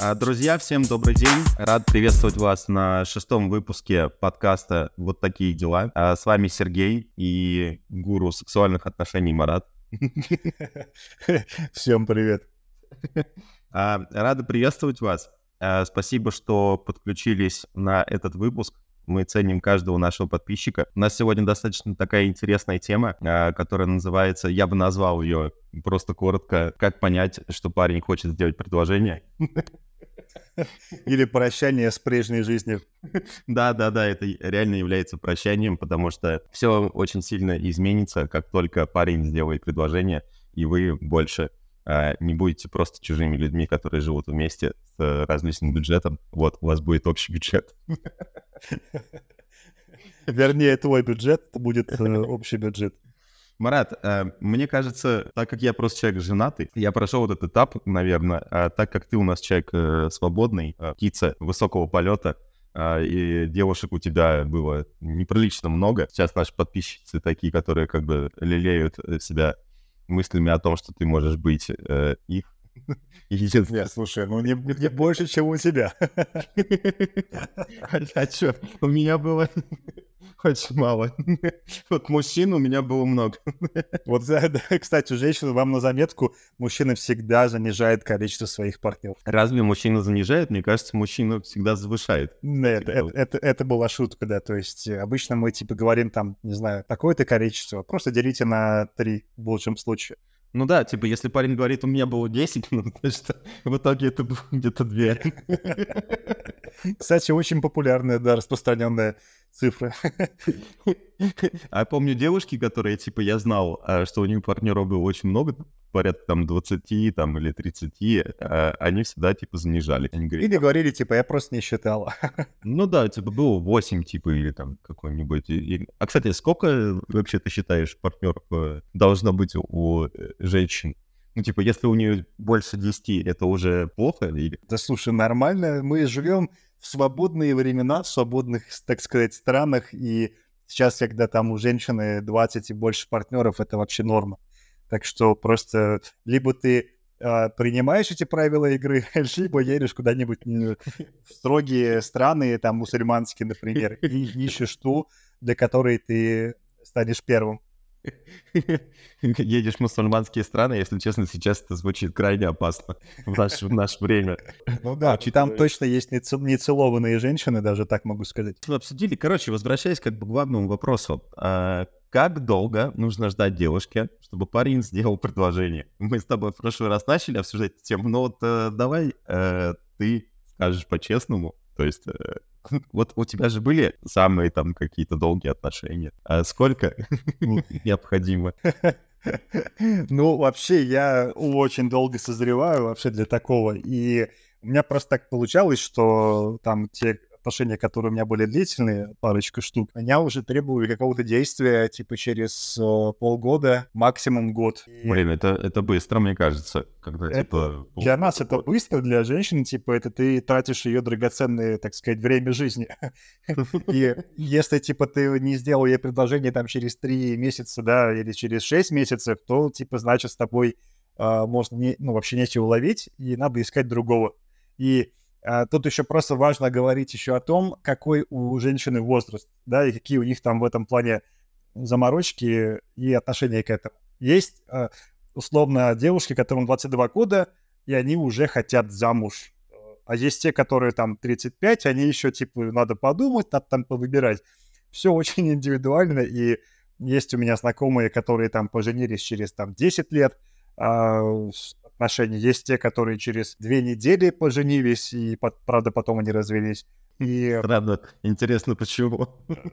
А, Друзья, всем добрый день. Рад приветствовать вас на шестом выпуске подкаста «Вот такие дела». А, С вами Сергей и гуру сексуальных отношений Марат. Всем привет. А, Рады приветствовать вас. Спасибо, что подключились на этот выпуск. Мы ценим каждого нашего подписчика. У нас сегодня достаточно такая интересная тема, которая называется, я бы назвал ее просто коротко, как понять, что парень хочет сделать предложение. Или прощание с прежней жизнью. Да, да, да, это реально является прощанием, потому что все очень сильно изменится, как только парень сделает предложение, и вы больше а, не будете просто чужими людьми, которые живут вместе с э, различным бюджетом. Вот, у вас будет общий бюджет. Вернее, твой бюджет будет э, общий бюджет. Марат, э, мне кажется, так как я просто человек женатый, я прошел вот этот этап, наверное, а так как ты у нас человек э, свободный, э, птица высокого полета, и девушек у тебя было неприлично много. Сейчас наши подписчицы такие, которые как бы лелеют э, себя мыслями о том, что ты можешь быть э, их. единственным. Нет, слушай, ну не, не больше, чем у тебя. А что, у меня было очень мало. Вот мужчин у меня было много. Вот, кстати, женщина, вам на заметку, мужчина всегда занижает количество своих партнеров. Разве мужчина занижает? Мне кажется, мужчина всегда завышает. Нет, Типа это, это, это была шутка, да, то есть э, обычно мы типа говорим там, не знаю, такое-то количество, просто делите на три в лучшем случае. Ну да, типа, если парень говорит, у меня было 10, ну, значит, в итоге это было где-то 2. Кстати, очень популярная, да, распространенная цифра. А помню девушки, которые, типа, я знал, а, что у них партнеров было очень много, порядка там 20 там, или 30, а, они всегда, типа, занижали. Они говорили, Или говорили, типа, я просто не считал. ну да, типа, было 8, типа, или там какой-нибудь. И- и- А, кстати, сколько вообще ты считаешь партнеров э, должно быть у э, женщин? Ну, типа, если у нее больше 10, это уже плохо? Или... Да слушай, нормально. Мы живем в свободные времена, в свободных, так сказать, странах, и сейчас, когда там у женщины 20 и больше партнеров, это вообще норма. Так что просто либо ты а, принимаешь эти правила игры, либо едешь куда-нибудь в строгие страны, там, мусульманские, например, и ищешь ту, для которой ты станешь первым. Едешь в мусульманские страны, если честно, сейчас это звучит крайне опасно в наше, в наше время. Ну да, Учитывая- там точно есть нецел- нецелованные женщины, даже так могу сказать. Обсудили. Короче, возвращаясь как бы к главному вопросу. А, Как долго нужно ждать девушке, чтобы парень сделал предложение? Мы с тобой в прошлый раз начали обсуждать эту тему, но вот э, давай э, ты скажешь по-честному. То есть э, вот у тебя же были самые там какие-то долгие отношения. А сколько необходимо? Ну, вообще, я очень долго созреваю вообще для такого. И у меня просто так получалось, что там те отношения, которые у меня были длительные, парочка штук, меня уже требовали какого-то действия, типа, через э, полгода, максимум год. И Блин, это, это быстро, мне кажется, когда Это типа... Для нас это быстро, для женщин, типа, это ты тратишь ее драгоценное, так сказать, время жизни. И если, типа, ты не сделал ей предложение там через три месяца, да, или через шесть месяцев, то, типа, значит, с тобой а, можно, ну, вообще нечего ловить, и надо искать другого. И тут еще просто важно говорить еще о том, какой у женщины возраст, да, и какие у них там в этом плане заморочки и отношения к этому. Есть, а, условно, девушки, которым 22 года, и они уже хотят замуж. А есть те, которые там 35, они еще, типа, надо подумать, надо там повыбирать. Все очень индивидуально, и есть у меня знакомые, которые там поженились через там 10 лет а, отношений. Есть те, которые через две недели поженились, и, правда, потом они развелись. И Странно, интересно, почему?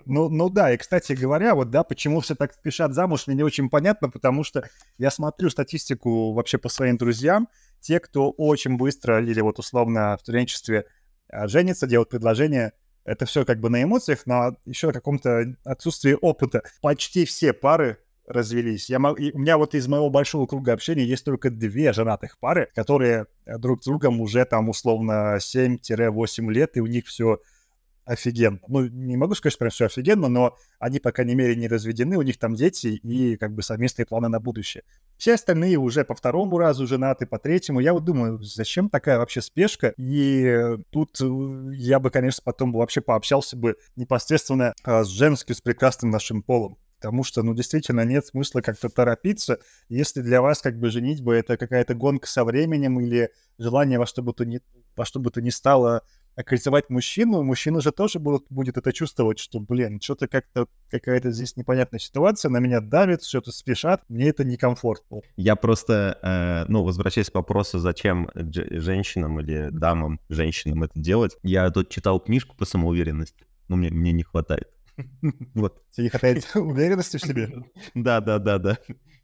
ну, ну да, и, кстати говоря, вот, да, почему все так спешат замуж, мне не очень понятно, потому что я смотрю статистику вообще по своим друзьям, те, кто очень быстро или вот условно в студенчестве а, женится, делают предложение, это все как бы на эмоциях, но еще каком-то отсутствии опыта. Почти все пары развелись. Я, мо- и у меня вот из моего большого круга общения есть только две женатых пары, которые э, друг с другом уже там условно 7-8 лет, и у них все офигенно. Ну, не могу сказать, что прям все офигенно, но они, по крайней мере, не разведены, у них там дети и как бы совместные планы на будущее. Все остальные уже по второму разу женаты, по третьему. Я вот думаю, зачем такая вообще спешка? И тут э, я бы, конечно, потом вообще пообщался бы непосредственно а, с женским, с прекрасным нашим полом. Потому что, ну, действительно, нет смысла как-то торопиться, если для вас как бы женитьба — это какая-то гонка со временем или желание во что бы то ни, во что бы то ни стало окольцевать мужчину, мужчина же тоже будет, будет это чувствовать, что, блин, что-то как-то какая-то здесь непонятная ситуация, на меня давит, что-то спешат, мне это некомфортно. Я просто, э, ну, возвращаясь к вопросу, зачем женщинам или дамам, женщинам это делать, я тут читал книжку по самоуверенности, но мне, мне не хватает. Вот. Тебе не хватает уверенности в себе? Да, да, да, да.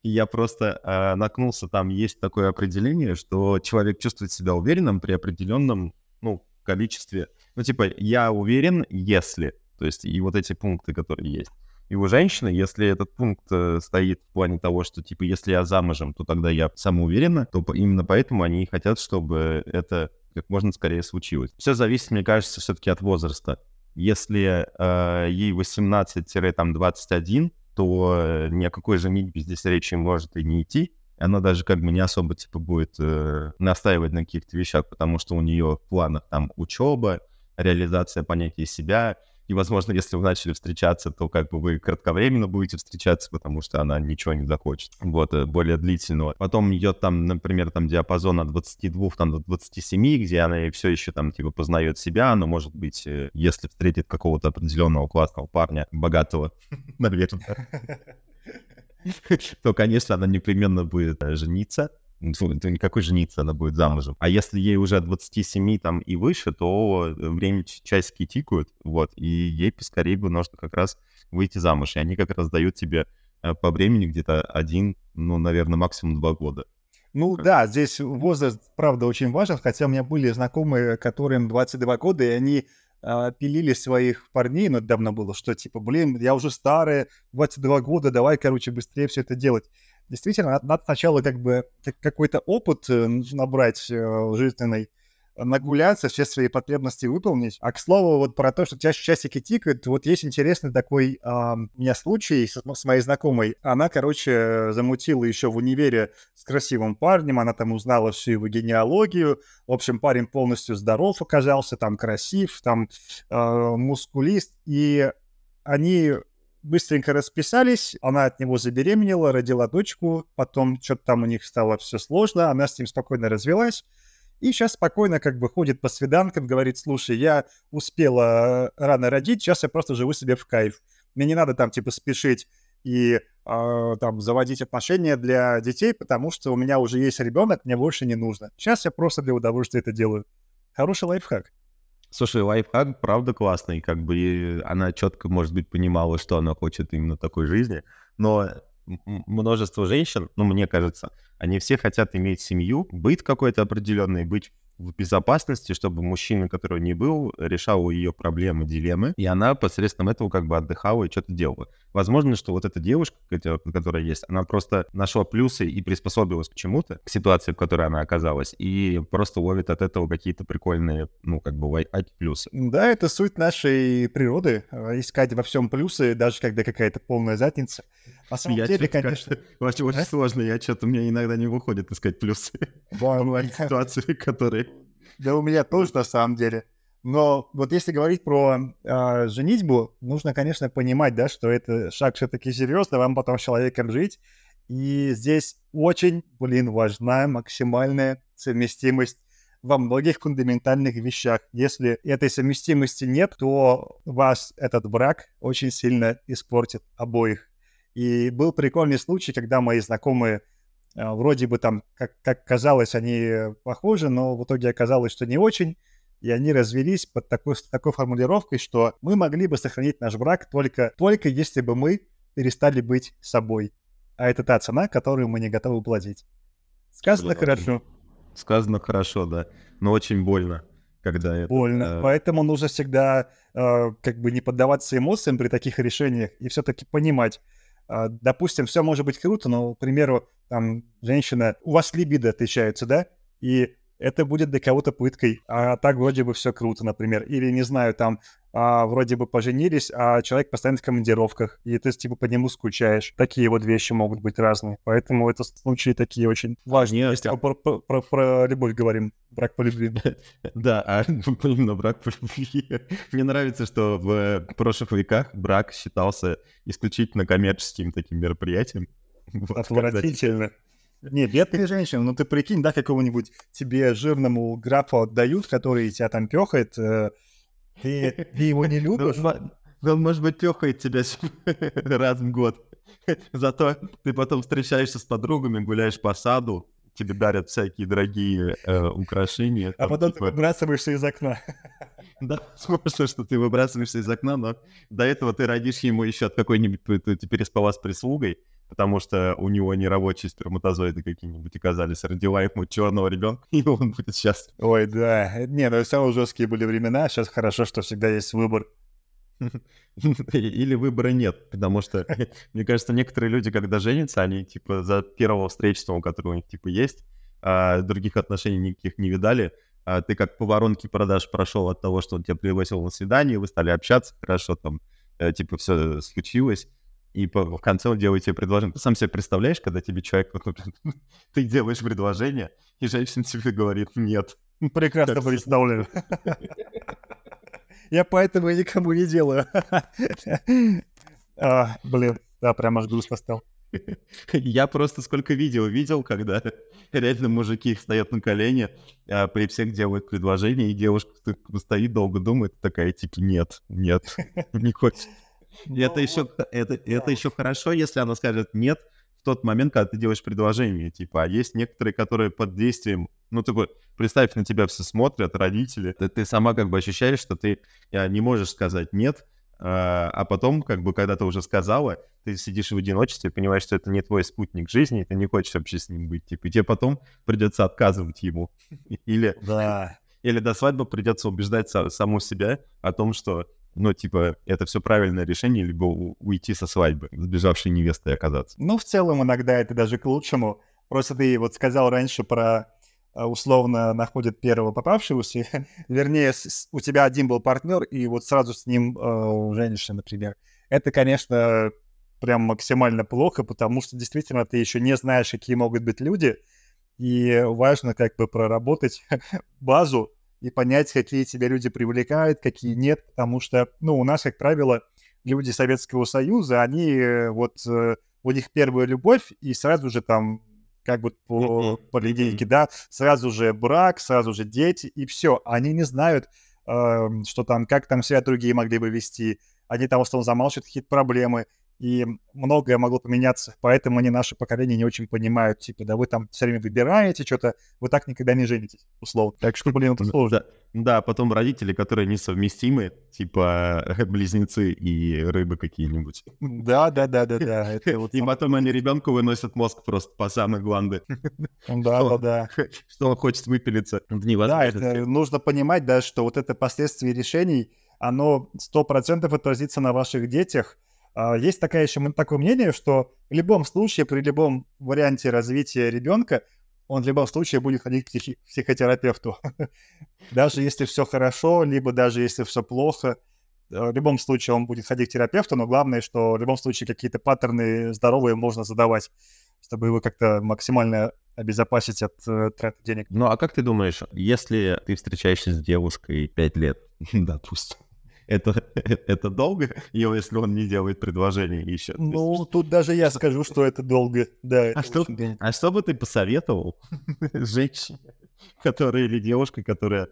Я просто э, наткнулся, там есть такое определение, что человек чувствует себя уверенным при определенном, ну, количестве. Ну, типа, я уверен, если. То есть, и вот эти пункты, которые есть. И у женщины, если этот пункт э, стоит в плане того, что, типа, если я замужем, то тогда я самоуверена, то именно поэтому они хотят, чтобы это как можно скорее случилось. Все зависит, мне кажется, все-таки от возраста. Если э, ей 18-21, то э, ни о какой женитьбе здесь речи может и не идти. Она даже как бы не особо типа будет э, настаивать на каких-то вещах, потому что у нее в планах там учеба, реализация понятия себя, и, возможно, если вы начали встречаться, то как бы вы кратковременно будете встречаться, потому что она ничего не захочет. Вот, э, более длительного. Потом идет там, например, там диапазон от 22 там, до 27, где она все еще там типа познает себя, но, может быть, э, если встретит какого-то определенного классного парня, богатого, наверное, то, конечно, она непременно будет э, жениться. Ну, то никакой жениться, она будет замужем. А если ей уже от 27 там и выше, то э, время часики тикают, вот, и ей поскорее бы нужно как раз выйти замуж. И они как раз дают тебе э, по времени где-то один, ну, наверное, максимум два года. Ну да, здесь возраст, правда, очень важен, хотя у меня были знакомые, которым 22 года, и они а, пилили своих парней, но ну, давно было, что типа, блин, я уже старый, 22 года, давай, короче, быстрее все это делать. Действительно, надо, сначала как бы какой-то опыт э, набрать э, жизненный, нагуляться, все свои потребности выполнить. А к слову, вот про то, что у тебя часики тикают, вот есть интересный такой а, у меня случай с, с моей знакомой. Она, короче, замутила еще в универе с красивым парнем, она там узнала всю его генеалогию. В общем, парень полностью здоров оказался, там красив, там а, мускулист, и они быстренько расписались, она от него забеременела, родила дочку, потом что-то там у них стало все сложно, она с ним спокойно развелась, и сейчас спокойно как бы ходит по свиданкам, говорит, слушай, я успела э, рано родить, сейчас я просто живу себе в кайф. Мне не надо там типа спешить и э, там заводить отношения для детей, потому что у меня уже есть ребенок, мне больше не нужно. Сейчас я просто для удовольствия это делаю. Хороший лайфхак. Слушай, лайфхак правда классный, как бы она четко, может быть, понимала, что она хочет именно такой жизни, но множество женщин, ну, мне кажется, они все хотят иметь семью, быть какой-то определенной, быть в безопасности, чтобы мужчина, который не был, решал ее проблемы, дилеммы, и она посредством этого как бы отдыхала и что-то делала. Возможно, что вот эта девушка, которая есть, она просто нашла плюсы и приспособилась к чему-то, к ситуации, в которой она оказалась, и просто ловит от этого какие-то прикольные, ну, как бы, плюсы. Да, это суть нашей природы, э, искать во всем плюсы, даже когда какая-то полная задница. На самом я деле, конечно... Очень, очень а? сложно, я что-то, у меня иногда не выходит искать плюсы. Бывают ситуации, которые... Да у меня тоже, на самом деле. Но вот если говорить про э, женитьбу, нужно, конечно, понимать, да, что это шаг все-таки серьезный, вам потом с человеком жить. И здесь очень, блин, важна максимальная совместимость во многих фундаментальных вещах. Если этой совместимости нет, то вас этот брак очень сильно испортит обоих. И был прикольный случай, когда мои знакомые а, вроде бы там, как, как казалось, они похожи, но в итоге оказалось, что не очень. И они развелись под такой, такой формулировкой, что мы могли бы сохранить наш брак только, только если бы мы перестали быть собой. А это та цена, которую мы не готовы платить. Сказано хорошо. Сказано хорошо, да. Но очень больно, когда это... Больно. Э... Поэтому нужно всегда э, как бы не поддаваться эмоциям при таких решениях и все-таки понимать, допустим, все может быть круто, но, к примеру, там, женщина, у вас либидо отличаются, да? И это будет для кого-то пыткой. А так вроде бы все круто, например. Или, не знаю, там а, вроде бы поженились, а человек постоянно в командировках, и ты типа по нему скучаешь. Такие вот вещи могут быть разные. Поэтому это случаи такие очень важные. Если мы про, про, про, про любовь говорим, брак по любви. Да, а именно брак по любви. Мне нравится, что в прошлых веках брак считался исключительно коммерческим таким мероприятием. Отвратительно. Не, бедные женщины, ну ты прикинь, да, какого-нибудь тебе жирному графу отдают, который тебя там пехает, э, ты, ты его не ну, любишь? Он, может быть, пехает тебя раз в год. Зато ты потом встречаешься с подругами, гуляешь по саду, тебе дарят всякие дорогие э, украшения. А там, потом типа... ты выбрасываешься из окна. Да, возможно, что ты выбрасываешься из окна, но до этого ты родишь ему еще от какой-нибудь, ты переспала с прислугой, потому что у него нерабочие сперматозоиды какие-нибудь оказались. Родила ему черного ребенка, и он будет счастлив. Ой, да. Не, ну самые жесткие были времена. Сейчас хорошо, что всегда есть выбор. Или выбора нет, потому что, мне кажется, некоторые люди, когда женятся, они, типа, за первого встречного, который у них, типа, есть, а других отношений никаких не видали, а ты как по воронке продаж прошел от того, что он тебя пригласил на свидание, вы стали общаться, хорошо, там, э, типа, все случилось, и по, в конце он делает тебе предложение. Ты сам себе представляешь, когда тебе человек, вот, ты делаешь предложение, и женщина тебе говорит «нет». Прекрасно как представляю. Я поэтому и никому не делаю. а, блин, да, прям аж грустно стал. Я просто сколько видео видел, когда реально мужики стоят на колени, а при всех делают предложение, и девушка стоит, долго думает, такая типа «нет, нет, не хочет». Это еще, это, это еще хорошо, если она скажет нет в тот момент, когда ты делаешь предложение. Типа, а есть некоторые, которые под действием, ну, такой, представь, на тебя все смотрят, родители, ты, ты сама как бы ощущаешь, что ты а, не можешь сказать нет, а, а потом, как бы, когда ты уже сказала, ты сидишь в одиночестве, понимаешь, что это не твой спутник жизни, и ты не хочешь вообще с ним быть, типа, и тебе потом придется отказывать ему. Или, да. или до свадьбы придется убеждать саму себя о том, что ну, типа, это все правильное решение, либо уйти со свадьбы, сбежавшей невестой оказаться. Ну, в целом, иногда это даже к лучшему. Просто ты вот сказал раньше про а, условно находит первого попавшегося, вернее, у тебя один был партнер, и вот сразу с ним э, женишься, например. Это, конечно, прям максимально плохо, потому что действительно ты еще не знаешь, какие могут быть люди, и важно как бы проработать базу, и понять, какие тебя люди привлекают, какие нет, потому что, ну, у нас, как правило, люди Советского Союза, они э, вот, э, у них первая любовь, и сразу же там, как бы по, по линейке, да, сразу же брак, сразу же дети, и все. Они не знают, э, что там, как там себя другие могли бы вести, они там в основном замалчивают какие-то проблемы, и многое могло поменяться, поэтому они, наше поколение, не очень понимают, типа, да вы там все время выбираете что-то, вы так никогда не женитесь, условно. Так что, блин, это сложно. Да, да потом родители, которые несовместимы, типа близнецы и рыбы какие-нибудь. Да, да, да, да, да. И потом они ребенку выносят мозг просто по самой гланды. Да, да, да. Что он хочет выпилиться. Да, это нужно понимать, да, что вот это последствие решений, оно сто процентов отразится на ваших детях, есть такая еще такое мнение, что в любом случае, при любом варианте развития ребенка, он в любом случае будет ходить к психотерапевту. даже если все хорошо, либо даже если все плохо, э, в любом случае он будет ходить к терапевту, но главное, что в любом случае какие-то паттерны здоровые можно задавать, чтобы его как-то максимально обезопасить от э, денег. Ну а как ты думаешь, если ты встречаешься с девушкой 5 лет, допустим, это, это долго, если он не делает предложение еще. Ну, тут даже я скажу, что это долго, да. А что, а что бы ты посоветовал женщине, которая или девушке, которая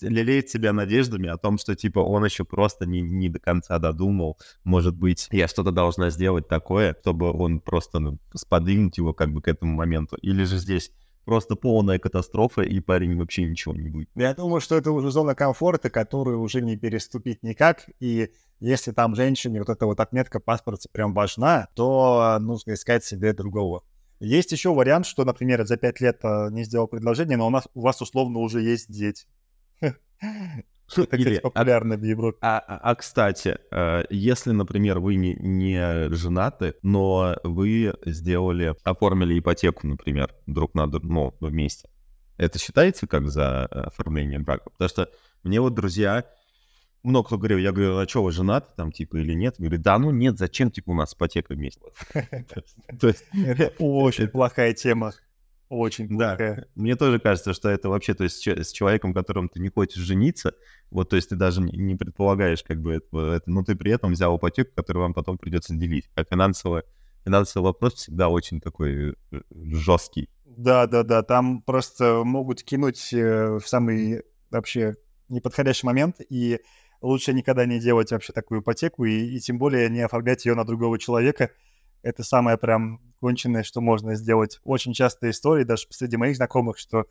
лелеет себя надеждами о том, что, типа, он еще просто не, не до конца додумал. Может быть, я что-то должна сделать такое, чтобы он просто ну, сподвинуть его как бы к этому моменту. Или же здесь просто полная катастрофа, и парень вообще ничего не будет. Я думаю, что это уже зона комфорта, которую уже не переступить никак, и если там женщине вот эта вот отметка паспорта прям важна, то нужно искать себе другого. Есть еще вариант, что, например, за пять лет а, не сделал предложение, но у, нас, у вас условно уже есть дети. Это, кстати, популярно а, в Европе. А, а, а кстати, э, если, например, вы не, не женаты, но вы сделали, оформили ипотеку, например, друг на друга, ну, вместе, Это считается как за э, оформление брака? Потому что мне вот друзья, много кто говорил, я говорю, а что, вы женаты там, типа, или нет? Говорит, да ну нет, зачем, типа, у нас ипотека вместе? Это очень плохая тема. Очень. Да, мне тоже кажется, что это вообще, то есть с человеком, которым ты не хочешь жениться, вот, то есть ты даже не предполагаешь, как бы, это, но ты при этом взял ипотеку, которую вам потом придется делить. А финансовый, финансовый вопрос всегда очень такой э, жесткий. Да, да, да, там просто могут кинуть э, в самый вообще неподходящий момент, и лучше никогда не делать вообще такую ипотеку, и, и тем более не оформлять ее на другого человека. Это самое прям конченное, что можно сделать. Очень частая история, даже среди моих знакомых, что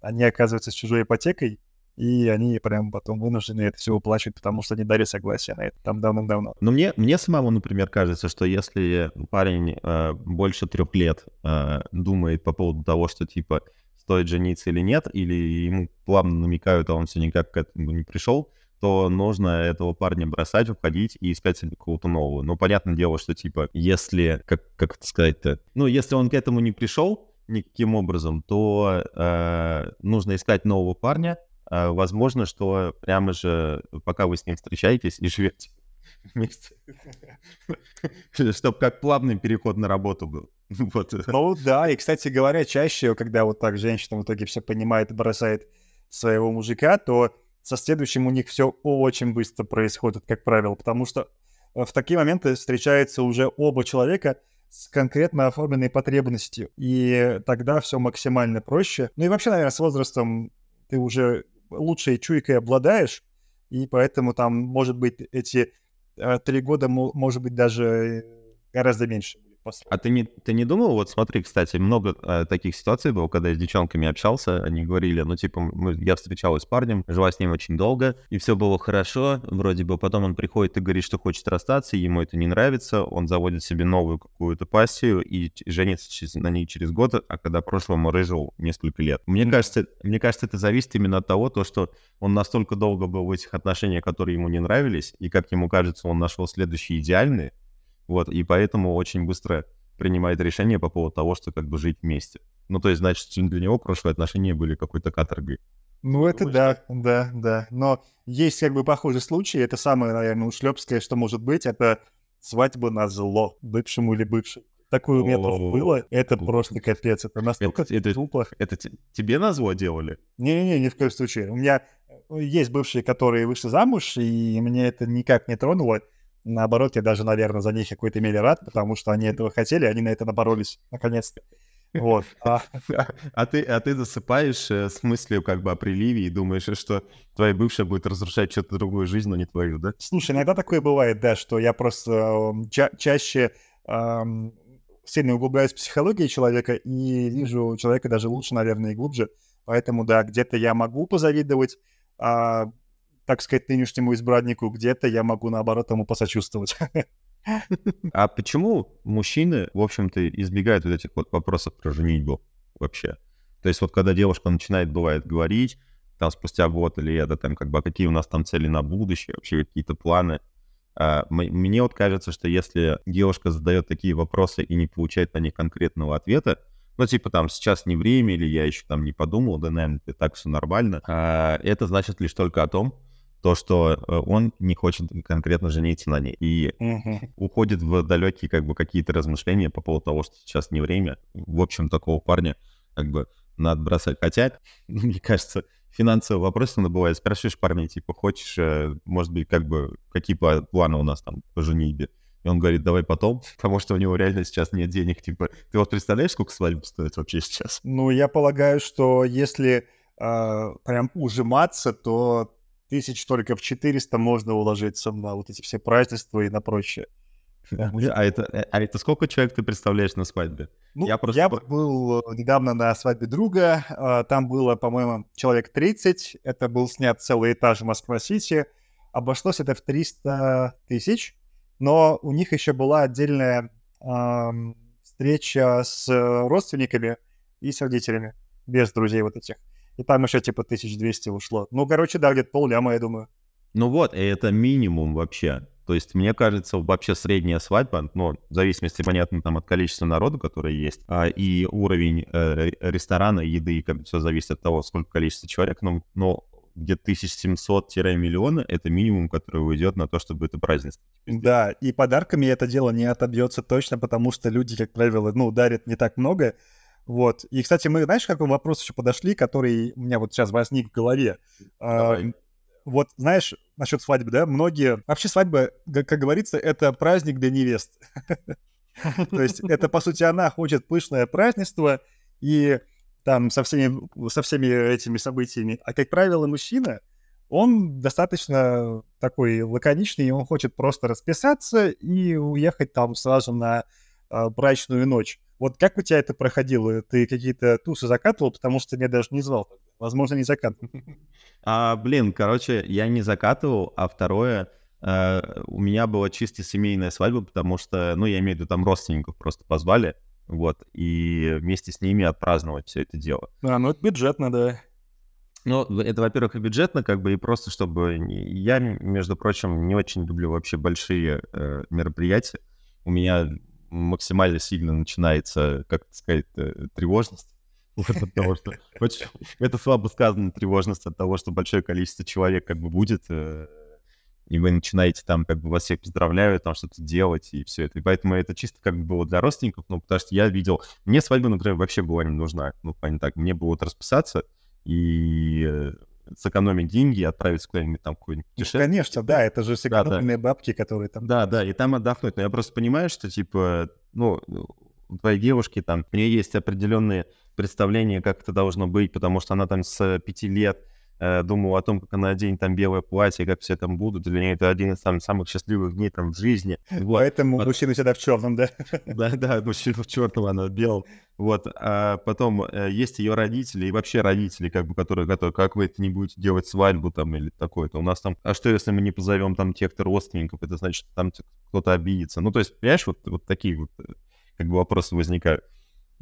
они оказываются с чужой ипотекой, и они прям потом вынуждены это все уплачивать, потому что не дали согласия на это там давным-давно. Но мне, мне самому, например, кажется, что если парень э, больше трех лет э, думает по поводу того, что типа стоит жениться или нет, или ему плавно намекают, а он все никак к этому не пришел, то нужно этого парня бросать, уходить и искать себе какого-то нового. Ну, понятное дело, что, типа, если, как, как это сказать-то, ну, если он к этому не пришел никаким образом, то э, нужно искать нового парня. Э, возможно, что прямо же, пока вы с ним встречаетесь и живете вместе, чтобы как плавный переход на работу был. Вот. Ну да, и, кстати говоря, чаще, когда вот так женщина в итоге все понимает и бросает своего мужика, то со следующим у них все очень быстро происходит, как правило, потому что э, в такие моменты встречаются уже оба человека с конкретно оформленной потребностью, и тогда все максимально проще. Ну и вообще, наверное, с возрастом ты уже лучшей чуйкой обладаешь, и поэтому там, может быть, эти э, три года, может быть, даже гораздо меньше а ты не, ты не думал, вот смотри, кстати, много э, таких ситуаций было, когда я с девчонками общался, они говорили, ну, типа, мы, я встречалась с парнем, жила с ним очень долго, и все было хорошо, вроде бы, потом он приходит и говорит, что хочет расстаться, ему это не нравится, он заводит себе новую какую-то пассию и женится на ней через год, а когда прошлому рыжил несколько лет. Мне кажется, мне кажется, это зависит именно от того, то, что он настолько долго был в этих отношениях, которые ему не нравились, и, как ему кажется, он нашел следующий идеальный, вот, и поэтому очень быстро принимает решение по поводу того, что как бы жить вместе. Ну, то есть, значит, для него прошлые отношения были какой-то каторгой. Ну, это да, да, да. Но есть как бы похожий случай. Это самое, наверное, ушлепское, что может быть. Это свадьба на зло бывшему или бывшей. Такое у меня тоже было. Это просто капец. Это настолько это, это, тупо. Это тебе на зло делали? Не-не-не, ни в коем случае. У меня есть бывшие, которые вышли замуж, и мне это никак не тронуло. Наоборот, я даже, наверное, за них в какой-то мере рад, потому что они этого хотели, они на это наборолись, наконец-то. Вот. А, а, ты, а ты засыпаешь э, с мыслью как бы о приливе и думаешь, что твоя бывшая будет разрушать что-то другую жизнь, но не твою, да? Слушай, иногда такое бывает, да, что я просто эм, ча- чаще эм, сильно углубляюсь в психологию человека и вижу человека даже лучше, наверное, и глубже. Поэтому, да, где-то я могу позавидовать, а так сказать, нынешнему избраннику, где-то я могу, наоборот, ему посочувствовать. А почему мужчины, в общем-то, избегают вот этих вот вопросов про женитьбу вообще? То есть вот когда девушка начинает, бывает, говорить, там спустя год или это, там как бы, а какие у нас там цели на будущее, вообще какие-то планы, а, мне вот кажется, что если девушка задает такие вопросы и не получает на них конкретного ответа, ну, типа там сейчас не время, или я еще там не подумал, да, наверное, так все нормально, а, это значит лишь только о том, то, что э, он не хочет конкретно жениться на ней. И угу. уходит в далекие как бы какие-то размышления по поводу того, что сейчас не время. В общем, такого парня как бы надо бросать. Хотя, мне кажется, финансовый вопрос иногда бывает. Спрашиваешь парня, типа, хочешь, э, может быть, как бы, какие планы у нас там по женитьбе? И он говорит, давай потом, потому что у него реально сейчас нет денег. Типа, ты вот представляешь, сколько свадьба стоит вообще сейчас? Ну, я полагаю, что если э, прям ужиматься, то тысяч только в 400 можно уложиться на вот эти все празднества и на прочее. А это, э, а это сколько человек ты представляешь на свадьбе? Ну, я, просто... я был э, недавно на свадьбе друга, а, там было, по-моему, человек 30, это был снят целый этаж в Москва-Сити, обошлось это в 300 тысяч, но у них еще была отдельная эм, встреча с родственниками и с родителями, без друзей вот этих. И там еще типа 1200 ушло. Ну, короче, да, где-то полляма, я думаю. Ну вот, и это минимум вообще. То есть, мне кажется, вообще средняя свадьба, ну, в зависимости, понятно, там от количества народу, который есть, а, и уровень э, ресторана, еды, как все зависит от того, сколько количество человек, но, но где-то 1700-миллиона — это минимум, который уйдет на то, чтобы это празднество. Да, и подарками это дело не отобьется точно, потому что люди, как правило, ну, дарят не так много. Вот. И, кстати, мы, знаешь, к какому вопросу еще подошли, который у меня вот сейчас возник в голове? А, вот, знаешь, насчет свадьбы, да, многие... Вообще свадьба, как говорится, это праздник для невест. То есть это, по сути, она хочет пышное празднество, и там со всеми, со всеми этими событиями. А, как правило, мужчина, он достаточно такой лаконичный, он хочет просто расписаться и уехать там сразу на э, брачную ночь. Вот как у тебя это проходило? Ты какие-то тусы закатывал, потому что меня даже не звал. Возможно, не закатывал. А, блин, короче, я не закатывал, а второе, э, у меня была чисто семейная свадьба, потому что, ну, я имею в виду, там родственников просто позвали, вот, и вместе с ними отпраздновать все это дело. А, ну это бюджетно, да. Ну, это, во-первых, и бюджетно, как бы, и просто чтобы... Я, между прочим, не очень люблю вообще большие э, мероприятия. У меня максимально сильно начинается, как сказать, э, тревожность. от того, что... Это слабо сказано, тревожность от того, что большое количество человек как бы будет, э, и вы начинаете там, как бы вас всех поздравляют, там что-то делать и все это. И поэтому это чисто как бы было для родственников, ну, потому что я видел... Мне свадьба, например, вообще была не нужна. Ну, понятно так, мне было вот расписаться и э, сэкономить деньги и отправиться куда-нибудь там какой-нибудь ну, путешествие. Ну, конечно, да, это же сэкономленные да, да. бабки, которые там... Да, да, и там отдохнуть. Но я просто понимаю, что, типа, ну, у твоей девушки там, у нее есть определенные представления, как это должно быть, потому что она там с пяти лет думал о том, как она оденет там белое платье, как все там будут. Для нее это один из там, самых счастливых дней там в жизни. Вот. Поэтому вот. мужчина всегда в черном, да? Да, да, мужчина в черном, она белом. Вот. А потом э, есть ее родители и вообще родители, как бы, которые, которые, как вы это не будете делать свадьбу там или такое-то. У нас там, а что если мы не позовем там тех-то родственников, это значит, там кто-то обидится. Ну, то есть, понимаешь, вот, вот такие вот э, как бы вопросы возникают.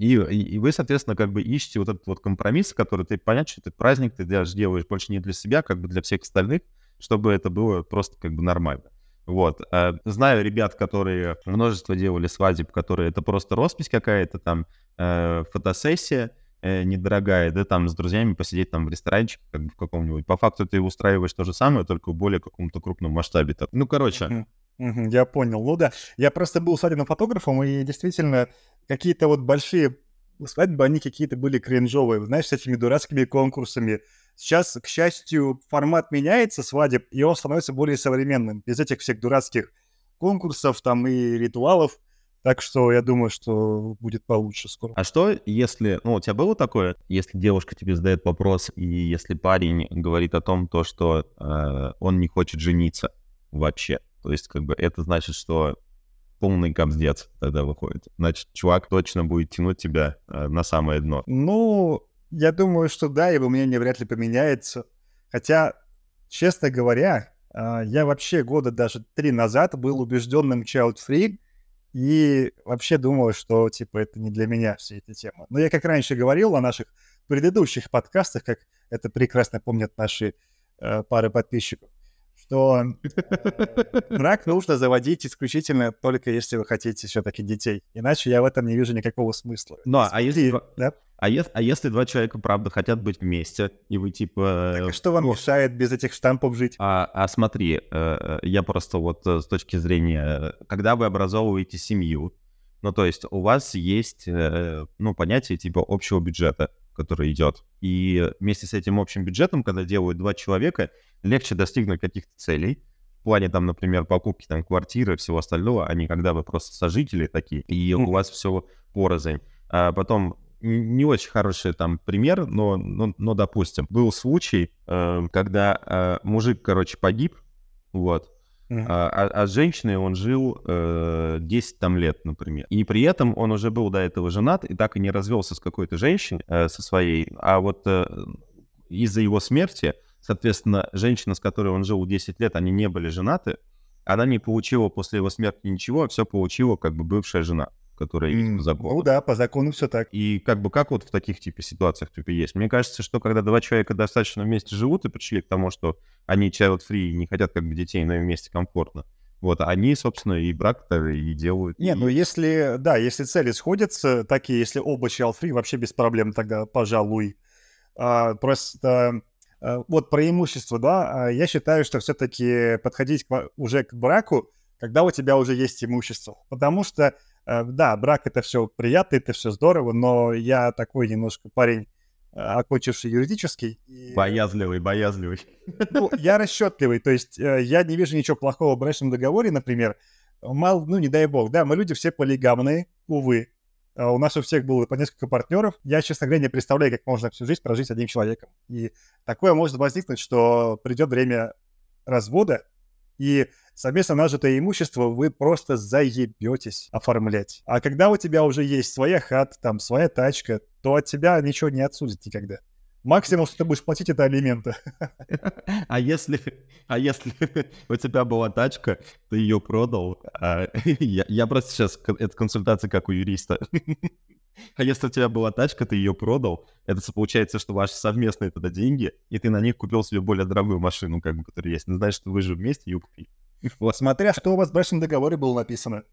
И, и, вы, соответственно, как бы ищете вот этот вот компромисс, который ты понять, что ты праздник ты даже делаешь больше не для себя, как бы для всех остальных, чтобы это было просто как бы нормально. Вот. А, знаю ребят, которые множество делали свадеб, которые это просто роспись какая-то там, э, фотосессия, э, недорогая, да, там с друзьями посидеть там в ресторанчике как бы в каком-нибудь. По факту ты устраиваешь то же самое, только в более каком-то крупном масштабе. Ну, короче. Я понял. Ну да, я просто был свадебным фотографом, и действительно какие-то вот большие свадьбы, они какие-то были кринжовые, знаешь, с этими дурацкими конкурсами. Сейчас, к счастью, формат меняется свадеб, и он становится более современным, без этих всех дурацких конкурсов там и ритуалов. Так что я думаю, что будет получше скоро. А что, если, ну, у тебя было такое, если девушка тебе задает вопрос, и если парень говорит о том, то, что э, он не хочет жениться вообще, то есть, как бы, это значит, что полный капздец тогда выходит. Значит, чувак точно будет тянуть тебя э, на самое дно. Ну, я думаю, что да, его мнение вряд ли поменяется. Хотя, честно говоря, э, я вообще года даже три назад был убежденным child-free, и вообще думал, что, типа, это не для меня все эти темы. Но я, как раньше говорил на наших предыдущих подкастах, как это прекрасно помнят наши э, пары подписчиков, что э, брак нужно заводить исключительно только если вы хотите все-таки детей. Иначе я в этом не вижу никакого смысла. Ну, а если... Да? А, е- а если два человека, правда, хотят быть вместе, и вы типа... Так, а что вам ну, мешает без этих штампов жить? А, а смотри, э, я просто вот э, с точки зрения, когда вы образовываете семью, ну, то есть у вас есть, э, ну, понятие типа общего бюджета, который идет. И вместе с этим общим бюджетом, когда делают два человека, легче достигнуть каких-то целей. В плане, там, например, покупки там, квартиры и всего остального, а не когда вы просто сожители такие, и у вас все порознь. А потом не очень хороший там пример, но, но, но допустим, был случай, э, когда э, мужик, короче, погиб, вот, Uh-huh. А, а, с женщиной он жил э, 10 там лет, например. И при этом он уже был до этого женат и так и не развелся с какой-то женщиной, э, со своей. А вот э, из-за его смерти Соответственно, женщина, с которой он жил 10 лет, они не были женаты. Она не получила после его смерти ничего, а все получила как бы бывшая жена которая есть по закону. Ну да, по закону все так. И как бы как вот в таких типа ситуациях типа есть? Мне кажется, что когда два человека достаточно вместе живут и пришли к тому, что они child free и не хотят как бы детей, но им вместе комфортно, Вот, они, собственно, и брак-то и делают. Не, и... ну если, да, если цели сходятся, такие, если оба child-free, вообще без проблем тогда, пожалуй. А, просто а, вот преимущество, да, а, я считаю, что все-таки подходить к, уже к браку, когда у тебя уже есть имущество. Потому что, да, брак это все приятно, это все здорово, но я такой немножко парень, окончивший юридический. И... Боязливый, боязливый. Ну, я расчетливый, то есть э, я не вижу ничего плохого в брачном договоре, например. Мало, ну, не дай бог, да, мы люди все полигамные, увы. А у нас у всех было по несколько партнеров. Я, честно говоря, не представляю, как можно всю жизнь прожить одним человеком. И такое может возникнуть, что придет время развода, и совместно нажитое имущество вы просто заебетесь оформлять. А когда у тебя уже есть своя хата, там, своя тачка, то от тебя ничего не отсудят никогда. Максимум, что ты будешь платить, это алименты. А если, а если у тебя была тачка, ты ее продал, а, я, я просто сейчас, это консультация как у юриста. А если у тебя была тачка, ты ее продал, это получается, что ваши совместные тогда деньги, и ты на них купил себе более дорогую машину, как бы, которая есть. Ну, что вы же вместе ее купили. Смотря, что у вас в брачном договоре было написано.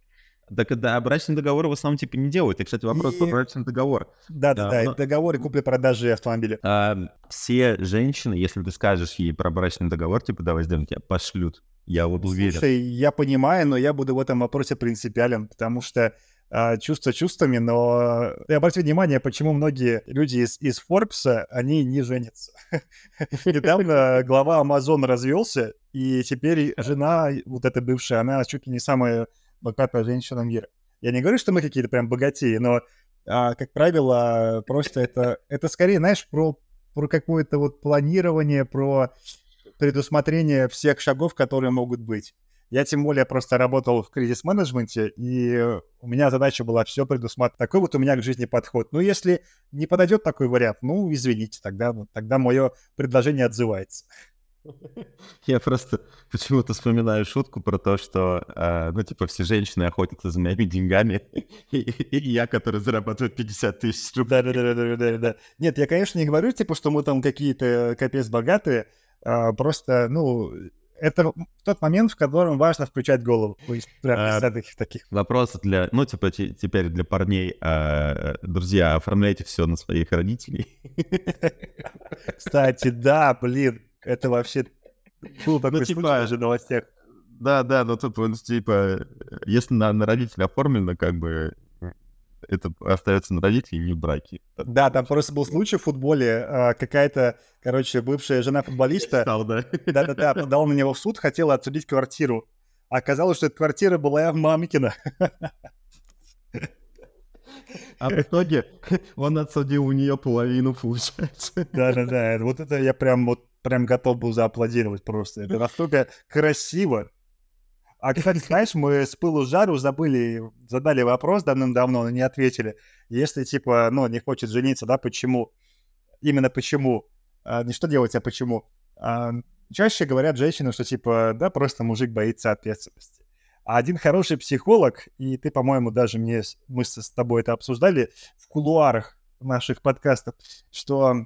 Так да, брачный договор в основном типа не делают. И, кстати, вопрос и... про брачный договор. Да-да-да, но... договоры купли-продажи автомобиля. А, все женщины, если ты скажешь ей про брачный договор, типа давай сделаем, тебя пошлют. Я вот уверен. Слушай, я понимаю, но я буду в этом вопросе принципиален, потому что а, чувства чувствами, но ты обрати внимание, почему многие люди из, из Forbes, они не женятся. Недавно глава Amazon развелся, и теперь жена, вот эта бывшая, она чуть ли не самая богатая женщина мира. Я не говорю, что мы какие-то прям богатеи, но, а, как правило, просто это, это скорее, знаешь, про, про какое-то вот планирование, про предусмотрение всех шагов, которые могут быть. Я тем более просто работал в кризис-менеджменте, и у меня задача была все предусматривать. Такой вот у меня к жизни подход. Ну, если не подойдет такой вариант, ну, извините, тогда, тогда мое предложение отзывается. Я просто почему-то вспоминаю шутку про то, что, э, ну, типа, все женщины охотятся за моими деньгами, и, и я, который зарабатывает 50 тысяч рублей. Да-да-да. Нет, я, конечно, не говорю, типа, что мы там какие-то капец богатые, а просто, ну, это тот момент, в котором важно включать голову. Прямо а, таких, таких. Вопрос для, ну, типа, теперь для парней. А, друзья, оформляйте все на своих родителей. Кстати, да, блин, это вообще был такой ну, типа, случай в новостях. Да, да, но тут, типа, если на, на родителя оформлено, как бы, это остается на родителей, не в браке. Да, там просто был случай в футболе. А, какая-то, короче, бывшая жена футболиста... Стал, да? Да-да-да, подала на него в суд, хотела отсудить квартиру. Оказалось, что эта квартира была мамкина. А в итоге он отсудил у нее половину, получается. Да-да-да, вот это я прям вот прям готов был зааплодировать просто. Это настолько красиво. А, кстати, знаешь, мы с пылу жару забыли, задали вопрос давным-давно, но не ответили. Если, типа, ну, не хочет жениться, да, почему? Именно почему? А, не что делать, а почему? А, чаще говорят женщины, что, типа, да, просто мужик боится ответственности. А один хороший психолог, и ты, по-моему, даже мне, мы с тобой это обсуждали в кулуарах наших подкастов, что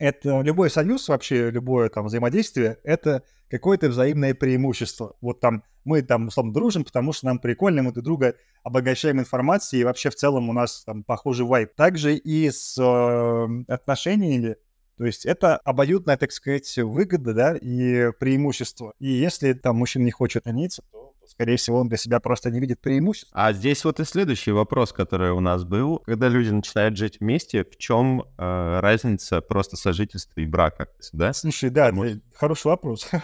это любой союз, вообще любое там взаимодействие, это какое-то взаимное преимущество. Вот там мы там, условно, дружим, потому что нам прикольно, мы друг друга обогащаем информацией, и вообще в целом у нас там похожий вайп. Также и с э, отношениями, то есть это обоюдная, так сказать, выгода, да, и преимущество. И если там мужчина не хочет жениться, то скорее всего, он для себя просто не видит преимуществ. А здесь вот и следующий вопрос, который у нас был. Когда люди начинают жить вместе, в чем э, разница просто сожительства и брака? Да? Слушай, да, Может... хороший вопрос.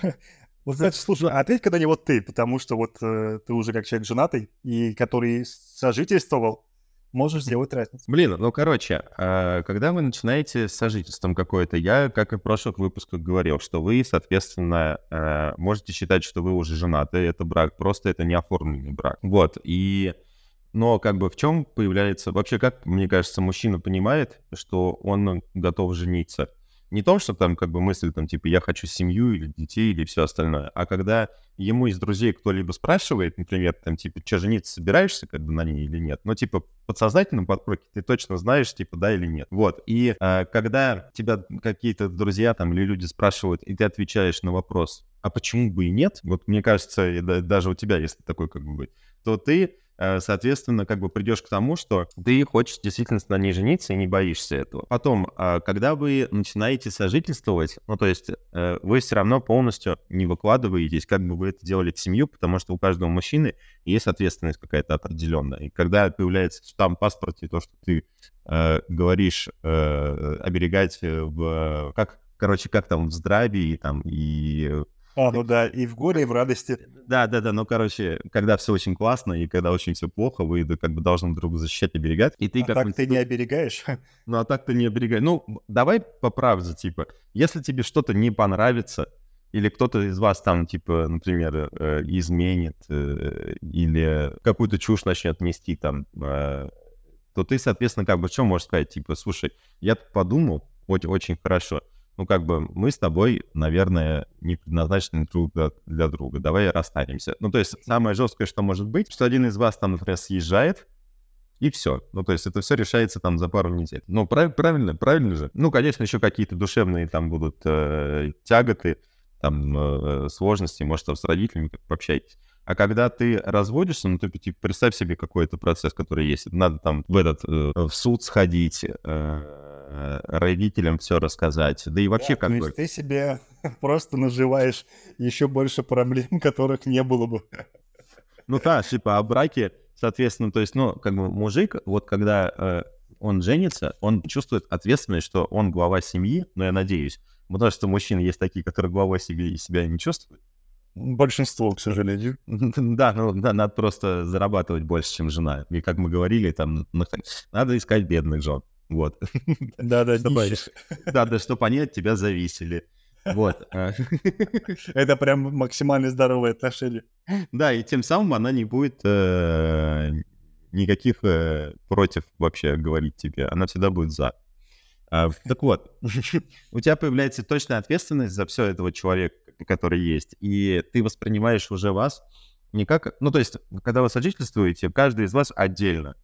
Вот, кстати, слушай, ответь когда-нибудь ты, потому что вот э, ты уже как человек женатый, и который сожительствовал, можешь сделать разницу. Блин, ну, короче, а, когда вы начинаете с сожительством какое-то, я, как и в прошлых выпусках говорил, что вы, соответственно, а, можете считать, что вы уже женаты, это брак, просто это не оформленный брак. Вот, и... Но как бы в чем появляется... Вообще, как, мне кажется, мужчина понимает, что он готов жениться? Не том, что там как бы мысль там типа я хочу семью или детей или все остальное, а когда ему из друзей кто-либо спрашивает, например, там типа, что жениться собираешься как бы на ней или нет, но типа подсознательном подкорке ты точно знаешь, типа да или нет. Вот. И э, когда тебя какие-то друзья там или люди спрашивают, и ты отвечаешь на вопрос, а почему бы и нет, вот мне кажется, даже у тебя, если такой как бы то ты соответственно, как бы придешь к тому, что ты хочешь действительно на ней жениться и не боишься этого. Потом, а, когда вы начинаете сожительствовать, ну, то есть э, вы все равно полностью не выкладываетесь, как бы вы это делали в семью, потому что у каждого мужчины есть ответственность какая-то определенная. И когда появляется там в паспорте то, что ты э, говоришь э, оберегать в... Как, короче, как там в здравии там, и а, ну да, и в горе, и в радости. Да, да, да, ну, короче, когда все очень классно, и когда очень все плохо, вы как бы должны друг защищать, оберегать. И ты а как так ты не оберегаешь? Ну, а так ты не оберегаешь. Ну, давай по правде, типа, если тебе что-то не понравится, или кто-то из вас там, типа, например, э, изменит, э, или какую-то чушь начнет нести там, э, то ты, соответственно, как бы что можешь сказать? Типа, слушай, я подумал, очень, очень хорошо, ну, как бы мы с тобой, наверное, не предназначены друг для, друга, давай расстанемся. Ну, то есть самое жесткое, что может быть, что один из вас там, например, съезжает, и все. Ну, то есть это все решается там за пару недель. Ну, прав, правильно, правильно же. Ну, конечно, еще какие-то душевные там будут э, тяготы, там э, сложности, может, там с родителями как пообщайтесь. А когда ты разводишься, ну, ты типа, представь себе какой-то процесс, который есть. Надо там в этот э, в суд сходить, Э, родителям все рассказать. Да и вообще да, как бы... ты себе просто наживаешь еще больше проблем, которых не было бы. Ну да, типа о браке, соответственно, то есть, ну, как бы мужик, вот когда э, он женится, он чувствует ответственность, что он глава семьи, но я надеюсь, потому что мужчины есть такие, которые главой себе себя не чувствуют. Большинство, к сожалению. Да, ну да, надо просто зарабатывать больше, чем жена. И как мы говорили, там надо искать бедных жен. Вот. Да-да, чтобы, да, да, чтобы они от тебя зависели. Вот. А. Это прям максимально здоровые отношения. Да, и тем самым она не будет э, никаких э, против вообще говорить тебе. Она всегда будет за. А, так вот, у тебя появляется точная ответственность за все этого человека, который есть, и ты воспринимаешь уже вас не как... Ну, то есть, когда вы сожительствуете, каждый из вас отдельно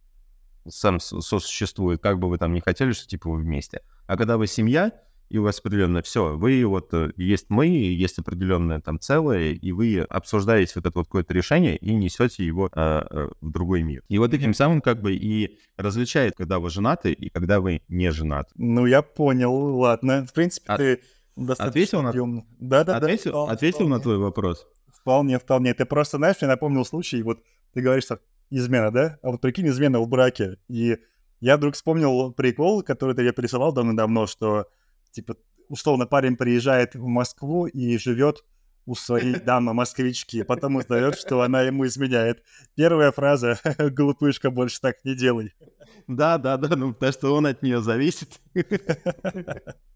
сам сосуществует, как бы вы там не хотели, что типа вы вместе. А когда вы семья, и у вас определенно все, вы вот, э, есть мы, есть определенное там целое, и вы обсуждаете вот это вот какое-то решение и несете его э, в другой мир. И вот этим самым как бы и различает, когда вы женаты и когда вы не женаты. Ну, я понял, ладно. В принципе, а... ты достаточно ответил на... Да, да, ответил, да. Ответил на твой вопрос? Вполне, вполне. Ты просто, знаешь, мне напомнил случай, вот ты говоришь, что измена, да? А вот прикинь, измена в браке. И я вдруг вспомнил прикол, который ты мне присылал давно-давно, что, типа, условно, парень приезжает в Москву и живет у своей дамы москвички, потом узнает, что она ему изменяет. Первая фраза «Глупышка, больше так не делай». Да, да, да, ну потому что он от нее зависит.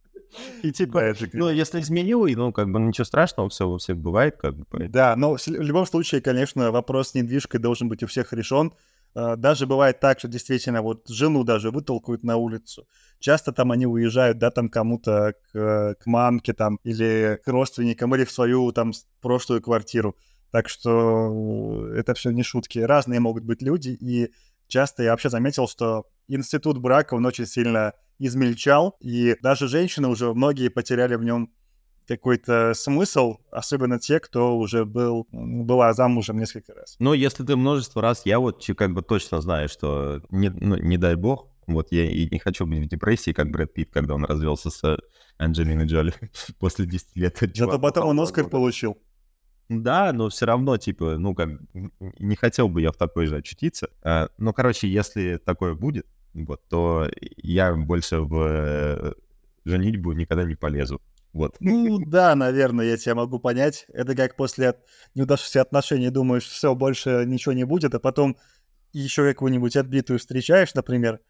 И типа, ну, если изменил, ну, как бы ничего страшного, все у всех бывает, как бы. Да, но в любом случае, конечно, вопрос с недвижкой должен быть у всех решен. А, даже бывает так, что действительно вот жену даже вытолкают на улицу. Часто там они уезжают, да, там кому-то к, к мамке там или к родственникам или в свою там прошлую квартиру. Так что это все не шутки. Разные могут быть люди, и часто я вообще заметил, что институт брака, он очень сильно измельчал, и даже женщины уже многие потеряли в нем какой-то смысл, особенно те, кто уже был, была замужем несколько раз. Ну, если ты множество раз, я вот как бы точно знаю, что не, ну, не дай бог, вот я и не хочу быть в депрессии, как Брэд Питт, когда он развелся с Анджелиной Джоли после 10 лет. Зато потом он Оскар получил. Да, но все равно, типа, ну, как, не хотел бы я в такой же очутиться. А, ну, короче, если такое будет, вот, то я больше в э, женитьбу никогда не полезу. Вот. Ну да, наверное, я тебя могу понять. Это как после от... неудавшихся отношений думаешь, все, больше ничего не будет, а потом еще какую-нибудь отбитую встречаешь, например,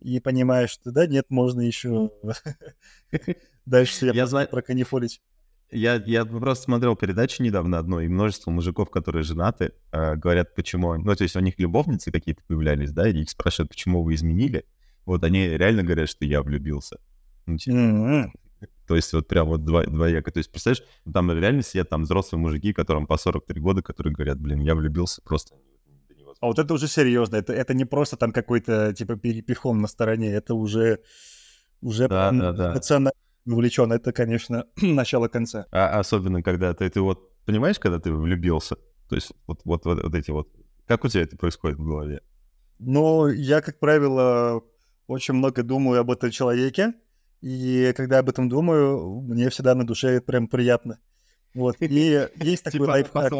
и понимаешь, что да, нет, можно еще дальше себе я знаю... проканифолить. Я, я просто смотрел передачу недавно одну, и множество мужиков, которые женаты, э, говорят, почему... Ну, то есть у них любовницы какие-то появлялись, да, и их спрашивают, почему вы изменили. Вот они реально говорят, что я влюбился. Ну, типа... mm-hmm. То есть вот прям вот два, двояко. То есть, представляешь, там реально сидят там взрослые мужики, которым по 43 года, которые говорят, блин, я влюбился просто а вот это уже серьезно. Это, это не просто там какой-то типа перепихон на стороне. Это уже уже да, да, да. Увлечен. Это, конечно, начало конца. А, особенно когда ты, ты вот понимаешь, когда ты влюбился. То есть вот, вот, вот, вот эти вот. Как у тебя это происходит в голове? Ну, я, как правило, очень много думаю об этом человеке. И когда об этом думаю, мне всегда на душе прям приятно. Вот, и есть такой типа лайфхак.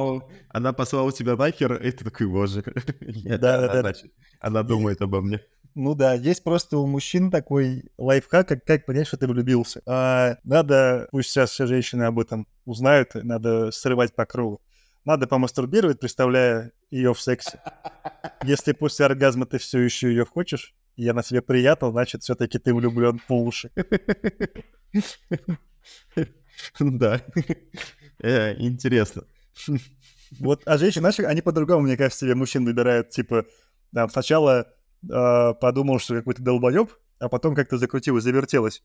Она послала тебя нахер, и ты такой, боже. Да, да, да. Она думает обо мне. Ну да, есть просто у мужчин такой лайфхак, как, как понять, что ты влюбился. А, надо, пусть сейчас все женщины об этом узнают, надо срывать по кругу. Надо помастурбировать, представляя ее в сексе. Если после оргазма ты все еще ее хочешь, и она тебе приятна, значит, все-таки ты влюблен по уши. Да. Э, интересно. Вот, а женщины, знаешь, они по-другому, мне кажется, себе мужчин выбирают, типа, там, сначала подумал, что какой-то долбоеб, а потом как-то закрутилось, завертелось.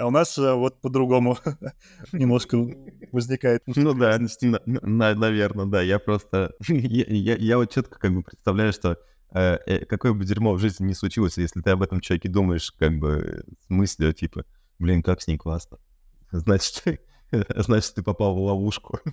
А у нас э, вот по-другому немножко возникает. Ну да, наверное, да. Я просто... Я вот четко как бы представляю, что э, э, какое бы дерьмо в жизни не случилось, если ты об этом человеке думаешь, как бы с мыслью, типа, блин, как с ней классно. Значит, значит, ты попал в ловушку.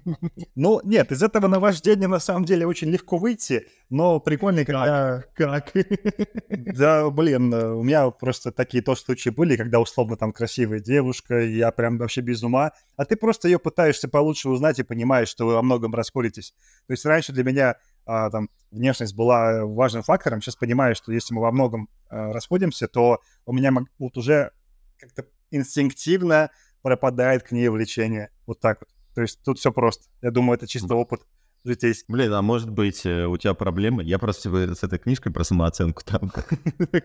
Ну, нет, из этого наваждения на самом деле очень легко выйти, но прикольно, когда... Как? Да, блин, у меня просто такие тоже случаи были, когда условно там красивая девушка, и я прям вообще без ума, а ты просто ее пытаешься получше узнать и понимаешь, что вы во многом расходитесь. То есть раньше для меня а, там внешность была важным фактором, сейчас понимаю, что если мы во многом а, расходимся, то у меня вот уже как-то инстинктивно пропадает к ней влечение. Вот так вот. То есть тут все просто. Я думаю, это чисто опыт житейский. Блин, а может быть, э, у тебя проблемы? Я просто с этой книжкой про самооценку там.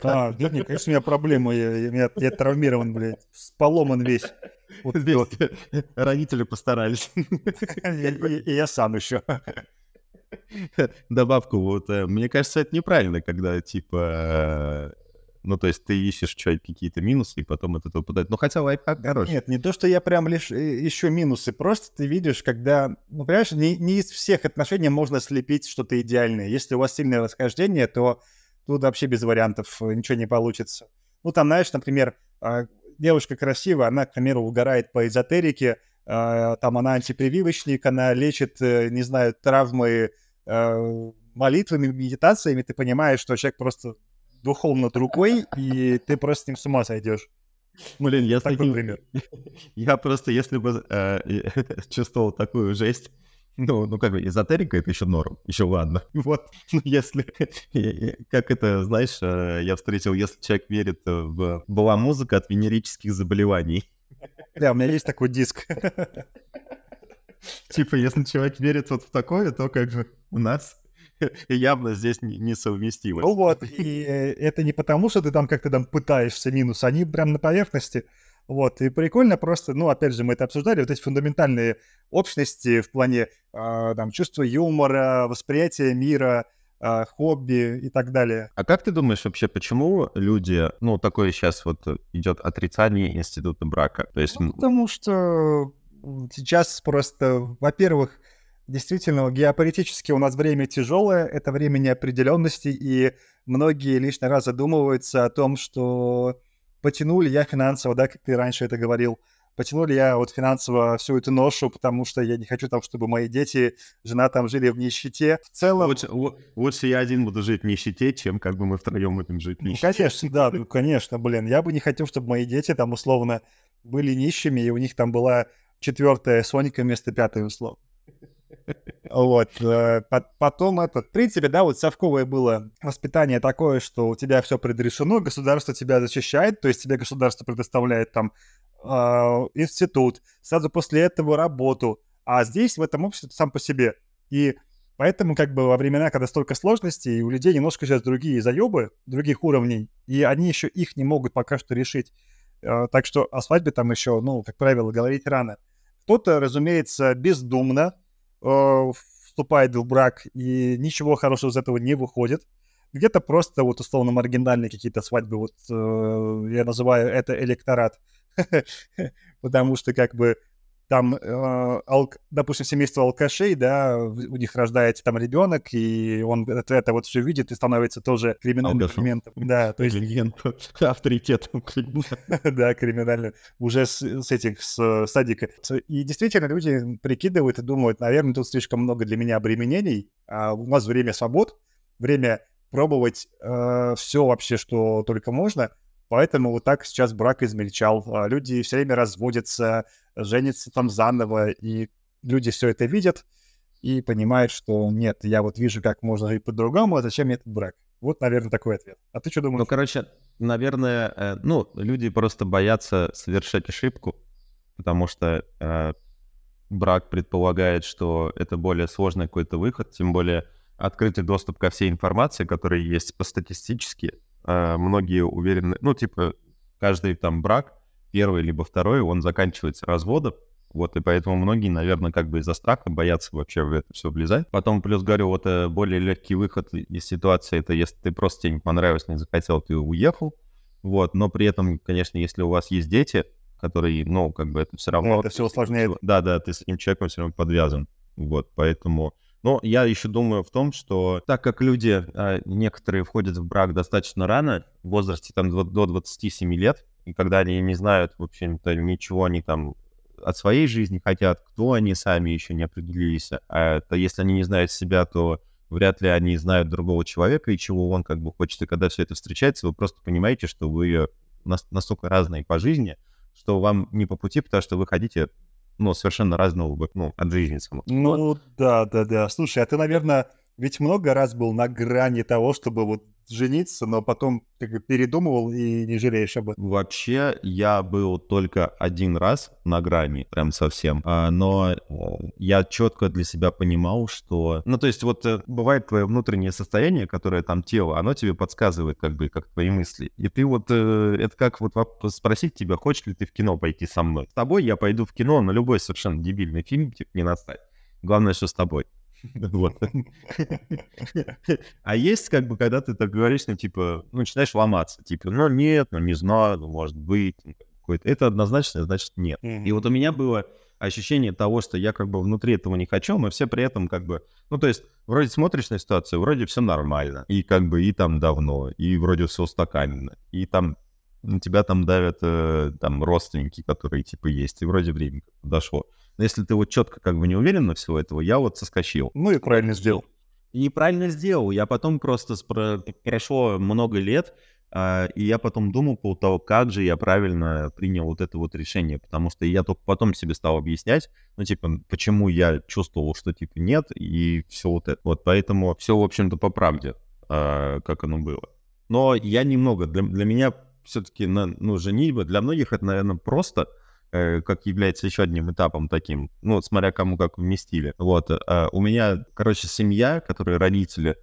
А, да нет, конечно, у меня проблемы. Я, я, я травмирован, блядь. Поломан весь. Вот, вот. Родители постарались. И я сам еще. Добавку, вот, э, мне кажется, это неправильно, когда, типа, ну, то есть ты ищешь какие-то минусы, и потом от этого подать. Ну, хотя лайфхак хороший. Нет, не то, что я прям лишь э, ищу минусы, просто ты видишь, когда, ну, понимаешь, не, не из всех отношений можно слепить что-то идеальное. Если у вас сильное расхождение, то тут вообще без вариантов э, ничего не получится. Ну, там, знаешь, например, а, девушка красивая, она, к примеру, угорает по эзотерике, а, там она антипрививочник, она лечит, э, не знаю, травмы молитвами, медитациями, ты понимаешь, что человек просто духовно другой, и ты просто с ним с ума сойдешь. Блин, я такой таким... пример. Я просто, если бы э, чувствовал такую жесть, ну, ну как бы эзотерика это еще норм, еще ладно. Вот, ну, если, как это, знаешь, э, я встретил, если человек верит в... Была музыка от венерических заболеваний. Да, у меня есть такой диск. Типа, если человек верит вот в такое, то как же у нас явно здесь несовместимость. Ну вот, и э, это не потому, что ты там как-то там пытаешься минус, они прям на поверхности. Вот, и прикольно просто, ну, опять же, мы это обсуждали, вот эти фундаментальные общности в плане э, там чувства юмора, восприятия мира, э, хобби и так далее. А как ты думаешь вообще, почему люди, ну, такое сейчас вот идет отрицание института брака? То есть... Ну, потому что сейчас просто, во-первых, Действительно, геополитически у нас время тяжелое, это время неопределенности, и многие лишний раз задумываются о том, что потянули я финансово, да, как ты раньше это говорил, потянули я вот финансово всю эту ношу, потому что я не хочу там, чтобы мои дети, жена там жили в нищете. В целом... Лучше, лучше я один буду жить в нищете, чем как бы мы втроем будем жить в нищете. Ну, конечно, да, ну, конечно, блин. Я бы не хотел, чтобы мои дети там условно были нищими, и у них там была четвертая Соника вместо пятой условно. Вот. Э, потом это, в принципе, да, вот совковое было воспитание такое, что у тебя все предрешено, государство тебя защищает, то есть тебе государство предоставляет там э, институт, сразу после этого работу, а здесь в этом обществе сам по себе. И поэтому как бы во времена, когда столько сложностей, у людей немножко сейчас другие заебы, других уровней, и они еще их не могут пока что решить. Э, так что о свадьбе там еще, ну, как правило, говорить рано. Кто-то, разумеется, бездумно Э, вступает в брак, и ничего хорошего из этого не выходит. Где-то просто вот условно маргинальные какие-то свадьбы, вот э, я называю это электорат. потому что как бы там, э, алк, допустим, семейство алкашей, да, у них рождается там ребенок, и он это, это вот все видит и становится тоже криминальным элементом. Да, то есть... Авторитетом. Да, криминальным. Уже с, с этих, с садика. И действительно люди прикидывают и думают, наверное, тут слишком много для меня обременений, а у нас время свобод, время пробовать э, все вообще, что только можно — Поэтому вот так сейчас брак измельчал. А люди все время разводятся, женятся там заново, и люди все это видят и понимают, что нет, я вот вижу, как можно жить по-другому, а зачем мне этот брак? Вот, наверное, такой ответ. А ты что думаешь? Ну, короче, наверное, э, ну, люди просто боятся совершать ошибку, потому что э, брак предполагает, что это более сложный какой-то выход, тем более открытый доступ ко всей информации, которая есть по статистически, э, многие уверены, ну, типа, каждый там брак, первый либо второй, он заканчивается разводом, вот, и поэтому многие, наверное, как бы из-за страха боятся вообще в это все влезать. Потом, плюс, говорю, вот э, более легкий выход из ситуации, это если ты просто тебе не понравилось, не захотел, ты уехал, вот, но при этом, конечно, если у вас есть дети, которые, ну, как бы это все равно... Это все усложняет. Да, да, ты с этим человеком все равно подвязан, вот, поэтому но я еще думаю в том, что так как люди, а, некоторые входят в брак достаточно рано, в возрасте там до 27 лет, и когда они не знают, в общем-то, ничего они там от своей жизни хотят, кто они сами еще не определились, а то если они не знают себя, то вряд ли они знают другого человека и чего он как бы хочет. И когда все это встречается, вы просто понимаете, что вы настолько разные по жизни, что вам не по пути, потому что вы хотите ну, совершенно разного, ну, от жизни самого. Ну, да, да, да. Слушай, а ты, наверное, ведь много раз был на грани того, чтобы вот жениться, но потом как передумывал и не жалеешь об этом? Вообще, я был только один раз на грани, прям совсем. А, но я четко для себя понимал, что... Ну, то есть вот э, бывает твое внутреннее состояние, которое там тело, оно тебе подсказывает как бы, как твои мысли. И ты вот... Э, это как вот спросить тебя, хочешь ли ты в кино пойти со мной. С тобой я пойду в кино на любой совершенно дебильный фильм, типа, не настать. Главное, что с тобой. Вот. А есть, как бы, когда ты так говоришь, ну, типа, ну, начинаешь ломаться, типа, ну, нет, ну, не знаю, ну, может быть, ну, какой-то. Это однозначно, значит, нет. И вот у меня было ощущение того, что я как бы внутри этого не хочу, но все при этом как бы, ну, то есть, вроде смотришь на ситуацию, вроде все нормально, и как бы и там давно, и вроде все устаканено, и там на тебя там давят э, там родственники, которые типа есть, и вроде время дошло. Но если ты вот четко как бы не уверен на всего этого, я вот соскочил. Ну и правильно сделал. И правильно сделал. Я потом просто спро... прошло много лет, Uh, и я потом думал по того, как же я правильно принял вот это вот решение, потому что я только потом себе стал объяснять, ну, типа, почему я чувствовал, что, типа, нет, и все вот это. Вот, поэтому все, в общем-то, по правде, uh, как оно было. Но я немного, для, для меня все-таки, ну, женитьба, для многих это, наверное, просто, Э, как является еще одним этапом таким, ну, смотря кому как вместили. Вот, э, у меня, короче, семья, которые родители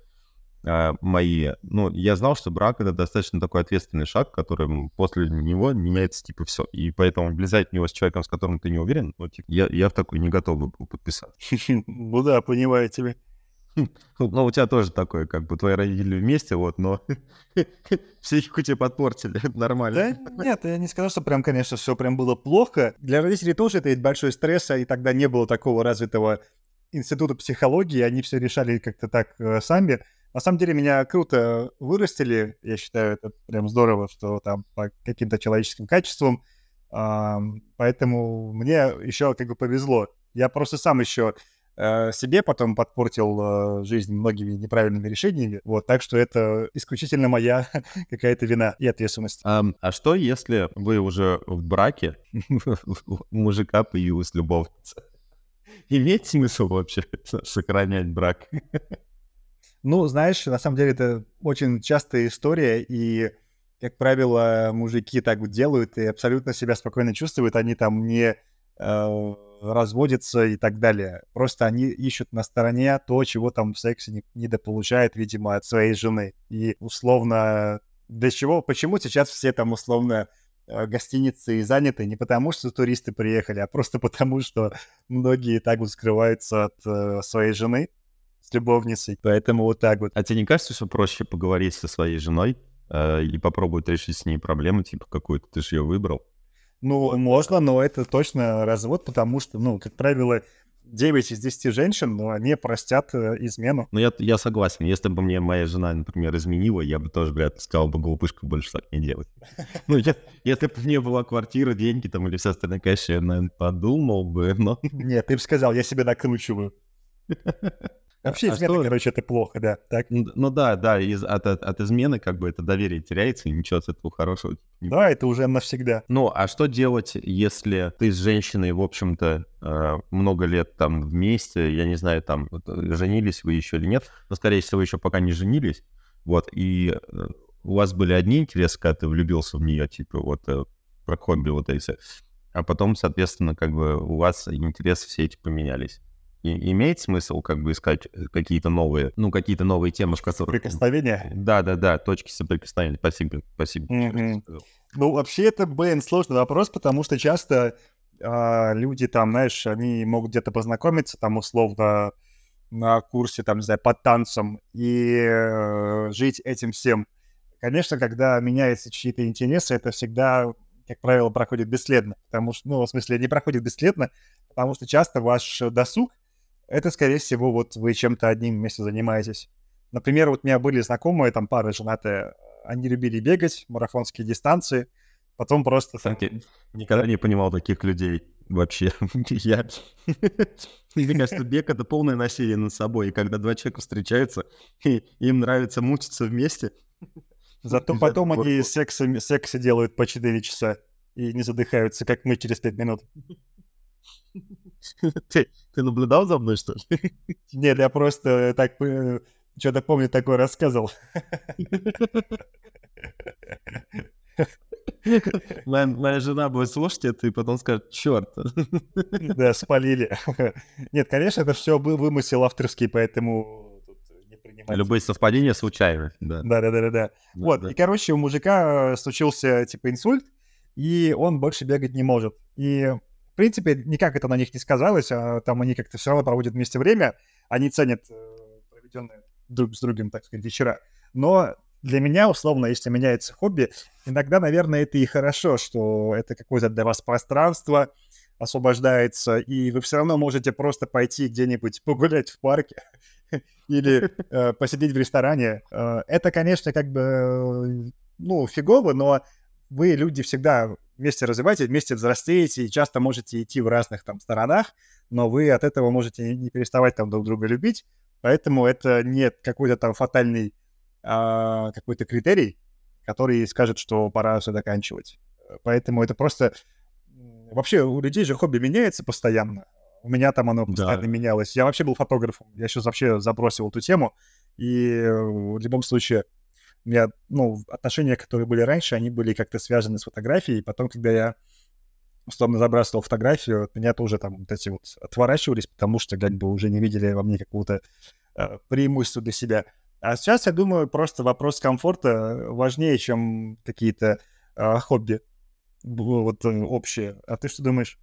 э, мои, ну, я знал, что брак — это достаточно такой ответственный шаг, который после него меняется, типа, все. И поэтому влезать в него с человеком, с которым ты не уверен, ну, типа, я, я в такой не готов был подписаться. Ну да, понимаю тебя. Ну, у тебя тоже такое, как бы твои родители вместе, вот, но психику тебе подпортили, нормально. Да нет, я не скажу, что прям, конечно, все прям было плохо. Для родителей тоже это ведь большой стресс, а и тогда не было такого развитого института психологии, они все решали как-то так э, сами. На самом деле меня круто вырастили, я считаю, это прям здорово, что там по каким-то человеческим качествам, поэтому мне еще как бы повезло. Я просто сам еще Э, себе потом подпортил э, жизнь многими неправильными решениями. Вот, так что это исключительно моя какая-то вина и ответственность. А, а что, если вы уже в браке, у мужика появилась любовница? Имеет смысл вообще сохранять брак? Ну, знаешь, на самом деле это очень частая история, и, как правило, мужики так вот делают и абсолютно себя спокойно чувствуют, они там не э, разводятся и так далее. Просто они ищут на стороне то, чего там в сексе не, недополучает, видимо, от своей жены. И условно для чего, почему сейчас все там условно э, гостиницы заняты не потому, что туристы приехали, а просто потому, что многие так вот скрываются от э, своей жены с любовницей. Поэтому вот так вот. А тебе не кажется, что проще поговорить со своей женой э, и попробовать решить с ней проблему, типа какую-то, ты же ее выбрал? Ну, можно, но это точно развод, потому что, ну, как правило, 9 из 10 женщин, но они простят э, измену. Ну, я, я согласен. Если бы мне моя жена, например, изменила, я бы тоже, ли сказал бы, глупышка, больше так не делать. Ну, если бы мне была квартира, деньги там или все остальное, конечно, я, наверное, подумал бы, но... Нет, ты бы сказал, я себе накручиваю. Вообще а измена, что... короче, это плохо, да. Так? Ну да, да, из, от, от, от измены как бы это доверие теряется, и ничего с этого хорошего не Да, это уже навсегда. Ну, а что делать, если ты с женщиной, в общем-то, э, много лет там вместе, я не знаю, там, женились вы еще или нет, но, скорее всего, еще пока не женились, вот, и э, у вас были одни интересы, когда ты влюбился в нее, типа, вот, э, про хобби вот эти, а потом, соответственно, как бы у вас интересы все эти поменялись и, имеет смысл как бы искать э, какие-то новые, ну, какие-то новые темы, в которых... Соприкосновения? Да, да, да, точки соприкосновения. Спасибо, спасибо. Mm-hmm. Ну, вообще, это, блин, сложный вопрос, потому что часто а, люди там, знаешь, они могут где-то познакомиться, там, условно, на курсе, там, не знаю, под танцем и э, жить этим всем. Конечно, когда меняются чьи-то интересы, это всегда, как правило, проходит бесследно. Потому что, ну, в смысле, не проходит бесследно, потому что часто ваш досуг это, скорее всего, вот вы чем-то одним вместе занимаетесь. Например, вот у меня были знакомые, там пары женатые, они любили бегать, марафонские дистанции, потом просто... Кстати, никогда не понимал таких людей вообще. Я... Мне кажется, бег — это полное насилие над собой, и когда два человека встречаются, и им нравится мучиться вместе... Зато потом они сексы, сексы делают по 4 часа и не задыхаются, как мы через 5 минут. Ты, ты наблюдал за мной, что ли? Нет, я просто так э, что-то помню, такое рассказывал. Моя, моя жена будет слушать это и потом скажет, черт. Да, спалили. Нет, конечно, это все был вымысел авторский, поэтому не принимать. Любые совпадения случайны. Да, да, да, да. да. Вот, да. и, короче, у мужика случился, типа, инсульт, и он больше бегать не может. И принципе, никак это на них не сказалось, а там они как-то все равно проводят вместе время, они ценят э, проведенные друг с другом, так сказать, вечера. Но для меня, условно, если меняется хобби, иногда, наверное, это и хорошо, что это какое-то для вас пространство освобождается, и вы все равно можете просто пойти где-нибудь погулять в парке или э, посидеть в ресторане. Э, это, конечно, как бы, э, ну, фигово, но вы, люди, всегда вместе развиваетесь, вместе взрослеете, и часто можете идти в разных там сторонах, но вы от этого можете не переставать там друг друга любить, поэтому это не какой-то там фатальный а, какой-то критерий, который скажет, что пора все заканчивать. Поэтому это просто... Вообще у людей же хобби меняется постоянно. У меня там оно постоянно да. менялось. Я вообще был фотографом. Я сейчас вообще забросил эту тему. И в любом случае меня, ну, отношения, которые были раньше, они были как-то связаны с фотографией. Потом, когда я условно забрасывал фотографию, от меня тоже там вот эти вот отворачивались, потому что как бы уже не видели во мне какого-то э, преимущества для себя. А сейчас, я думаю, просто вопрос комфорта важнее, чем какие-то э, хобби вот э, общие. А ты что думаешь?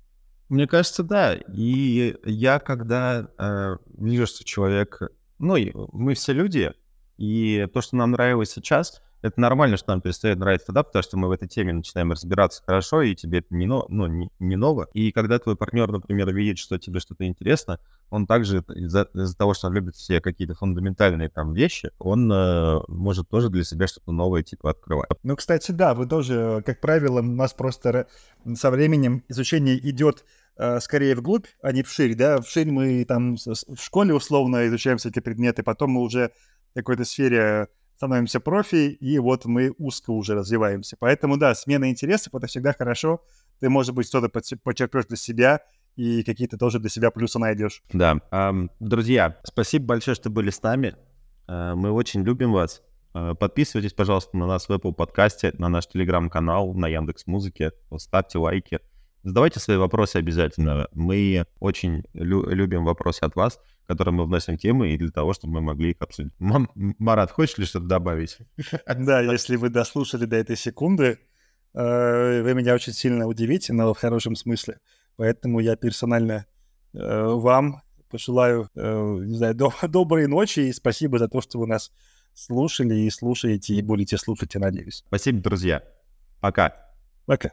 Мне кажется, да. И я, когда э, вижу, что человек... Ну, мы все люди, и то, что нам нравилось сейчас, это нормально, что нам перестает нравиться тогда, потому что мы в этой теме начинаем разбираться хорошо, и тебе это не, но, ну, не, не ново. И когда твой партнер, например, видит, что тебе что-то интересно, он также из-за, из того, что он любит все какие-то фундаментальные там вещи, он э, может тоже для себя что-то новое типа открывать. Ну, кстати, да, вы тоже, как правило, у нас просто со временем изучение идет э, скорее вглубь, а не вширь, да, вширь мы там в школе условно изучаем все эти предметы, потом мы уже какой-то сфере становимся профи, и вот мы узко уже развиваемся. Поэтому, да, смена интересов — это всегда хорошо. Ты, может быть, что-то подчеркнешь для себя, и какие-то тоже для себя плюсы найдешь. Да. Друзья, спасибо большое, что были с нами. Э, мы очень любим вас. Э, подписывайтесь, пожалуйста, на нас в Apple подкасте, на наш телеграм-канал, на Яндекс Музыке. Ставьте лайки. Задавайте свои вопросы обязательно. Мы очень лю- любим вопросы от вас, которые мы вносим темы, и для того, чтобы мы могли их обсудить. Мам, Марат, хочешь ли что-то добавить? Да, если вы дослушали до этой секунды, э, вы меня очень сильно удивите, но в хорошем смысле. Поэтому я персонально э, вам пожелаю, э, не знаю, доброй ночи и спасибо за то, что вы нас слушали и слушаете, и будете слушать, я надеюсь. Спасибо, друзья. Пока. Пока.